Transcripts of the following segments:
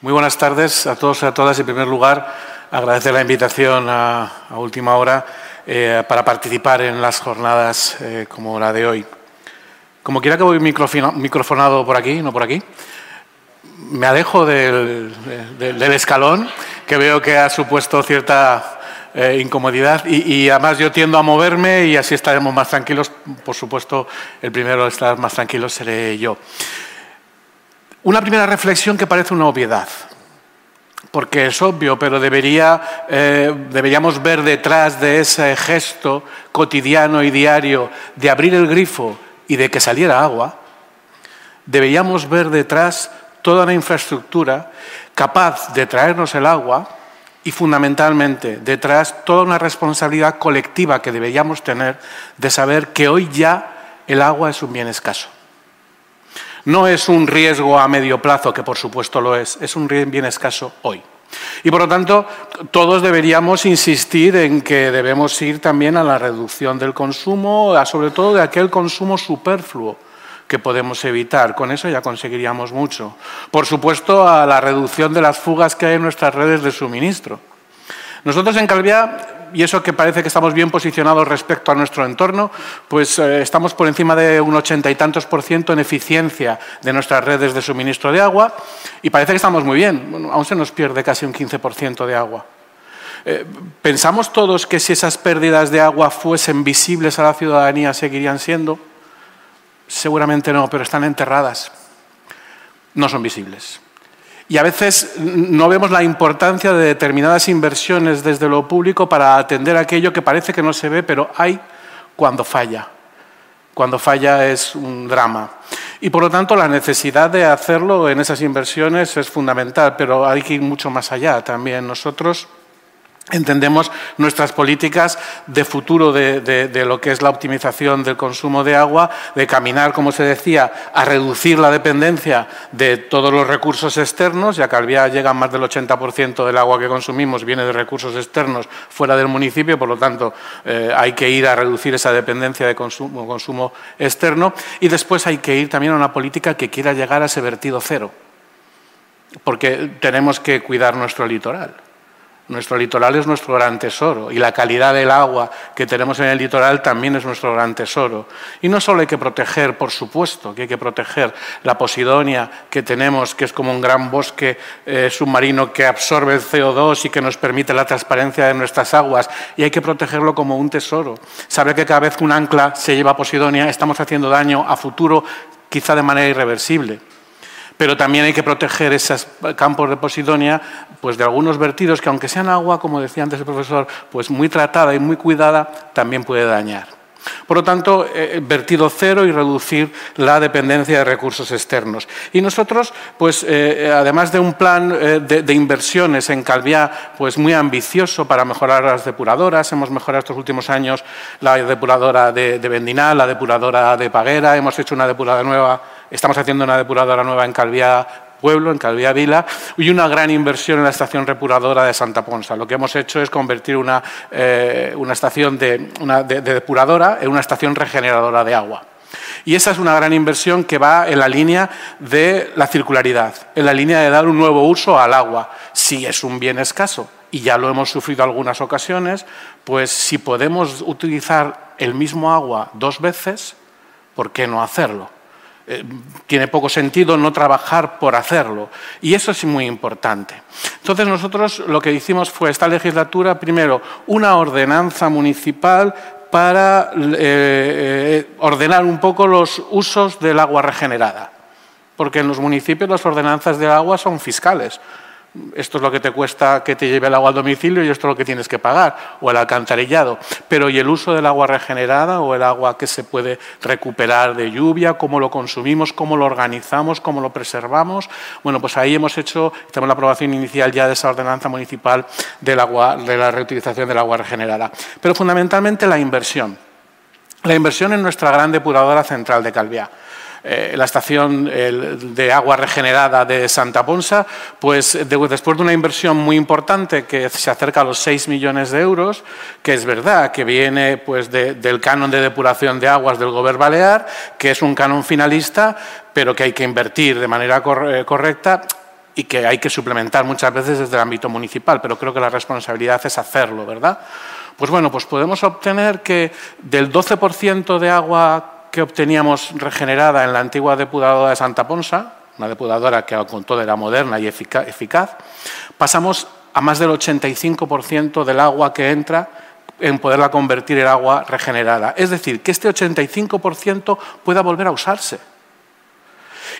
Muy buenas tardes a todos y a todas. En primer lugar, agradecer la invitación a, última hora eh, para participar en las jornadas eh, como la de hoy. Como quiera que voy microfonado por aquí, no por aquí, me alejo del, escalón, que veo que ha supuesto cierta eh, incomodidad y, y, además yo tiendo a moverme y así estaremos más tranquilos. Por supuesto, el primero a estar más tranquilo seré yo. Una primera reflexión que parece una obviedad, porque es obvio, pero eh, deberíamos ver detrás de ese gesto cotidiano y diario de abrir el grifo y de que saliera agua, deberíamos ver detrás toda una infraestructura capaz de traernos el agua y fundamentalmente detrás toda una responsabilidad colectiva que deberíamos tener de saber que hoy ya el agua es un bien escaso. No es un riesgo a medio plazo, que por supuesto lo es, es un bien escaso hoy. Y por lo tanto, todos deberíamos insistir en que debemos ir también a la reducción del consumo, sobre todo de aquel consumo superfluo que podemos evitar. Con eso ya conseguiríamos mucho. Por supuesto, a la reducción de las fugas que hay en nuestras redes de suministro. Nosotros en Calviá y eso que parece que estamos bien posicionados respecto a nuestro entorno, pues eh, estamos por encima de un ochenta y tantos por ciento en eficiencia de nuestras redes de suministro de agua y parece que estamos muy bien. aún se nos pierde casi un 15% de agua. Eh, ¿Pensamos todos que si esas pérdidas de agua fuesen visibles a la ciudadanía seguirían siendo? Seguramente no, pero están enterradas. No son visibles. Y a veces no vemos la importancia de determinadas inversiones desde lo público para atender aquello que parece que no se ve, pero hay cuando falla. Cuando falla es un drama. Y por lo tanto la necesidad de hacerlo en esas inversiones es fundamental, pero hay que ir mucho más allá también. Nosotros entendemos nuestras políticas de futuro de, lo que es la optimización del consumo de agua, de caminar, como se decía, a reducir la dependencia de todos los recursos externos, ya que al día llega más del 80% del agua que consumimos viene de recursos externos fuera del municipio, por lo tanto eh, hay que ir a reducir esa dependencia de consumo, consumo externo y después hay que ir también a una política que quiera llegar a ese vertido cero, porque tenemos que cuidar nuestro litoral. Nuestro litoral es nuestro gran tesoro y la calidad del agua que tenemos en el litoral también es nuestro gran tesoro. Y no solo hay que proteger, por supuesto, que hay que proteger la posidonia que tenemos, que es como un gran bosque eh, submarino que absorbe el CO2 y que nos permite la transparencia de nuestras aguas, y hay que protegerlo como un tesoro. Saber que cada vez que un ancla se lleva posidonia estamos haciendo daño a futuro, quizá de manera irreversible pero también hay que proteger esos campos de posidonia pues de algunos vertidos que aunque sean agua, como decía antes el profesor, pues muy tratada y muy cuidada, también puede dañar. Por lo tanto, eh, vertido cero y reducir la dependencia de recursos externos. Y nosotros, pues, eh, además de un plan eh, de, inversiones en Calviá pues, muy ambicioso para mejorar las depuradoras, hemos mejorado estos últimos años la depuradora de, de Vendinal, la depuradora de Paguera, hemos hecho una depuradora nueva Estamos haciendo una depuradora nueva en Calviá Pueblo, en Calviá Vila, y una gran inversión en la estación depuradora de Santa Ponsa. Lo que hemos hecho es convertir una, eh, estación de, depuradora en una estación regeneradora de agua. Y esa es una gran inversión que va en la línea de la circularidad, en la línea de dar un nuevo uso al agua, si es un bien escaso. Y ya lo hemos sufrido algunas ocasiones, pues si podemos utilizar el mismo agua dos veces, ¿por qué no hacerlo? Eh, tiene poco sentido no trabajar por hacerlo. Y eso es muy importante. Entonces nosotros lo que hicimos fue esta legislatura, primero, una ordenanza municipal para eh, eh, ordenar un poco los usos del agua regenerada. Porque en los municipios las ordenanzas del agua son fiscales esto es lo que te cuesta que te lleve el agua al domicilio y esto es lo que tienes que pagar, o el alcantarillado. Pero ¿y el uso del agua regenerada o el agua que se puede recuperar de lluvia? ¿Cómo lo consumimos? ¿Cómo lo organizamos? ¿Cómo lo preservamos? Bueno, pues ahí hemos hecho, tenemos la aprobación inicial ya de esa ordenanza municipal de la reutilización del agua regenerada. Pero fundamentalmente la inversión. La inversión en nuestra gran depuradora central de Calviá. Eh, la estación de agua regenerada de Santa Ponsa, pues después de una inversión muy importante que se acerca a los 6 millones de euros, que es verdad que viene pues, del canon de depuración de aguas del Gobierno Balear, que es un canon finalista, pero que hay que invertir de manera eh, correcta, y que hay que suplementar muchas veces desde el ámbito municipal, pero creo que la responsabilidad es hacerlo, ¿verdad? Pues bueno, pues podemos obtener que del 12% de agua que obteníamos regenerada en la antigua depuradora de Santa Ponsa, una depuradora que con todo era moderna y eficaz, pasamos a más del 85% del agua que entra en poderla convertir en agua regenerada. Es decir, que este 85% pueda volver a usarse.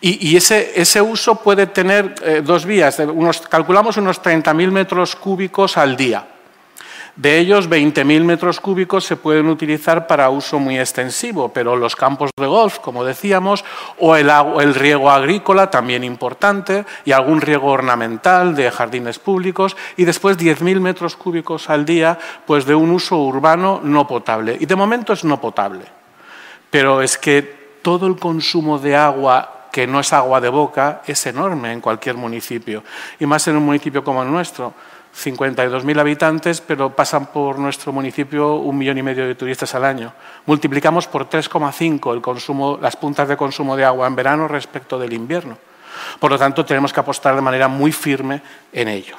Y, ese, uso puede tener eh, dos vías. Calculamos unos 30.000 metros cúbicos al día. De ellos, 20.000 metros cúbicos se pueden utilizar para uso muy extensivo, pero los campos de golf, como decíamos, o el, el riego agrícola, también importante, y algún riego ornamental de jardines públicos, y después 10.000 metros cúbicos al día pues de un uso urbano no potable. Y de momento es no potable. Pero es que todo el consumo de agua que no es agua de boca es enorme en cualquier municipio, y más en un municipio como el nuestro 52.000 habitantes, pero pasan por nuestro municipio un millón y medio de turistas al año. Multiplicamos por 3,5 el las puntas de consumo de agua en verano respecto del invierno. Por lo tanto, tenemos que apostar de manera muy firme en ello.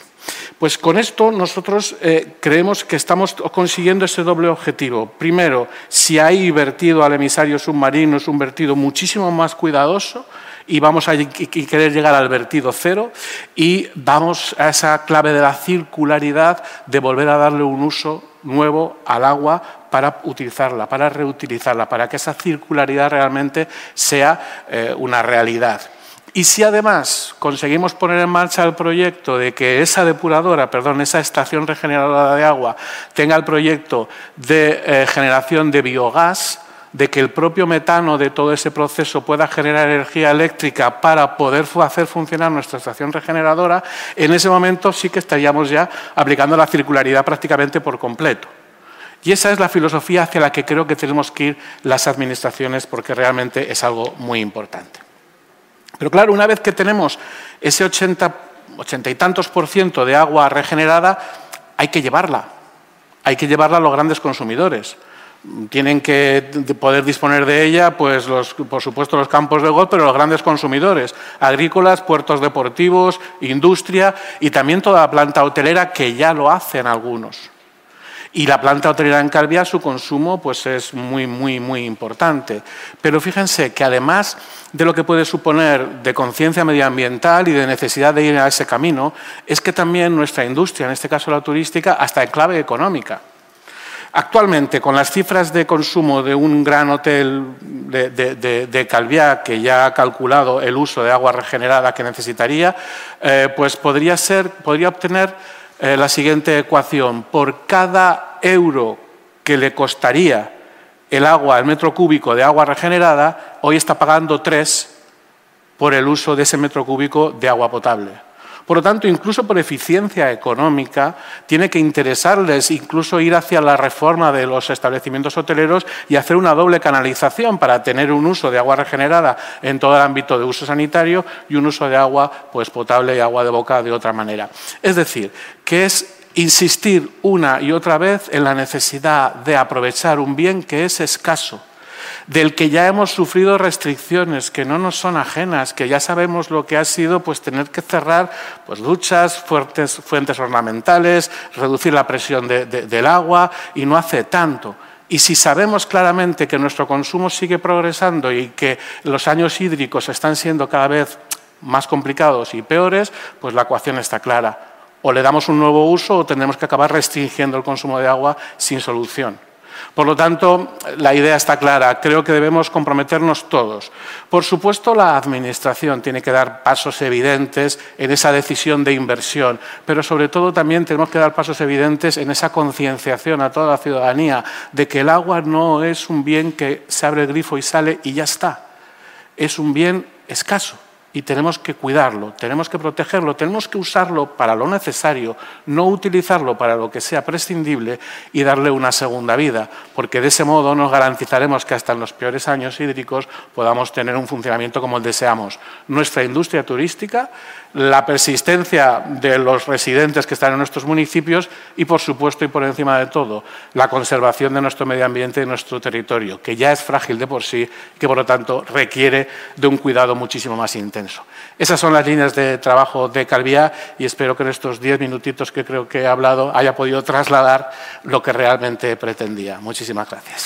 Pues con esto nosotros eh, creemos que estamos consiguiendo ese doble objetivo. Primero, si hay vertido al emisario submarino, es un vertido muchísimo más cuidadoso, y vamos a querer llegar al vertido cero y vamos a esa clave de la circularidad de volver a darle un uso nuevo al agua para utilizarla, para reutilizarla, para que esa circularidad realmente sea eh, una realidad. Y si además conseguimos poner en marcha el proyecto de que esa depuradora, perdón, esa estación regeneradora de agua tenga el proyecto de eh, generación de biogás, de que el propio metano de todo ese proceso pueda generar energía eléctrica para poder hacer funcionar nuestra estación regeneradora, en ese momento sí que estaríamos ya aplicando la circularidad prácticamente por completo. Y esa es la filosofía hacia la que creo que tenemos que ir las administraciones porque realmente es algo muy importante. Pero claro, una vez que tenemos ese 80, 80 y tantos por ciento de agua regenerada, hay que llevarla. Hay que llevarla a los grandes consumidores tienen que poder disponer de ella, pues por supuesto los campos de golf, pero los grandes consumidores, agrícolas, puertos deportivos, industria y también toda la planta hotelera que ya lo hacen algunos. Y la planta hotelera en Calvia, su consumo pues es muy, muy, muy importante. Pero fíjense que además de lo que puede suponer de conciencia medioambiental y de necesidad de ir a ese camino, es que también nuestra industria, en este caso la turística, hasta en clave económica. Actualmente, con las cifras de consumo de un gran hotel de, de, Calviá, que ya ha calculado el uso de agua regenerada que necesitaría, eh, pues podría, ser, podría obtener eh, la siguiente ecuación. Por cada euro que le costaría el agua, el metro cúbico de agua regenerada, hoy está pagando tres por el uso de ese metro cúbico de agua potable. Por lo tanto, incluso por eficiencia económica, tiene que interesarles incluso ir hacia la reforma de los establecimientos hoteleros y hacer una doble canalización para tener un uso de agua regenerada en todo el ámbito de uso sanitario y un uso de agua pues, potable y agua de boca de otra manera. Es decir, que es insistir una y otra vez en la necesidad de aprovechar un bien que es escaso del que ya hemos sufrido restricciones que no nos son ajenas, que ya sabemos lo que ha sido pues tener que cerrar pues duchas, fuertes, fuentes ornamentales, reducir la presión del agua y no hace tanto. Y si sabemos claramente que nuestro consumo sigue progresando y que los años hídricos están siendo cada vez más complicados y peores, pues la ecuación está clara. O le damos un nuevo uso o tendremos que acabar restringiendo el consumo de agua sin solución. Por lo tanto, la idea está clara. Creo que debemos comprometernos todos. Por supuesto, la Administración tiene que dar pasos evidentes en esa decisión de inversión, pero sobre todo también tenemos que dar pasos evidentes en esa concienciación a toda la ciudadanía de que el agua no es un bien que se abre el grifo y sale y ya está. Es un bien escaso y tenemos que cuidarlo, tenemos que protegerlo, tenemos que usarlo para lo necesario, no utilizarlo para lo que sea prescindible y darle una segunda vida, porque de ese modo nos garantizaremos que hasta en los peores años hídricos podamos tener un funcionamiento como el deseamos. Nuestra industria turística la persistencia de los residentes que están en nuestros municipios y, por supuesto, y por encima de todo, la conservación de nuestro medio ambiente y nuestro territorio, que ya es frágil de por sí y que, por lo tanto, requiere de un cuidado muchísimo más intenso. Esas son las líneas de trabajo de Calviá y espero que en estos diez minutitos que creo que he hablado haya podido trasladar lo que realmente pretendía. Muchísimas gracias.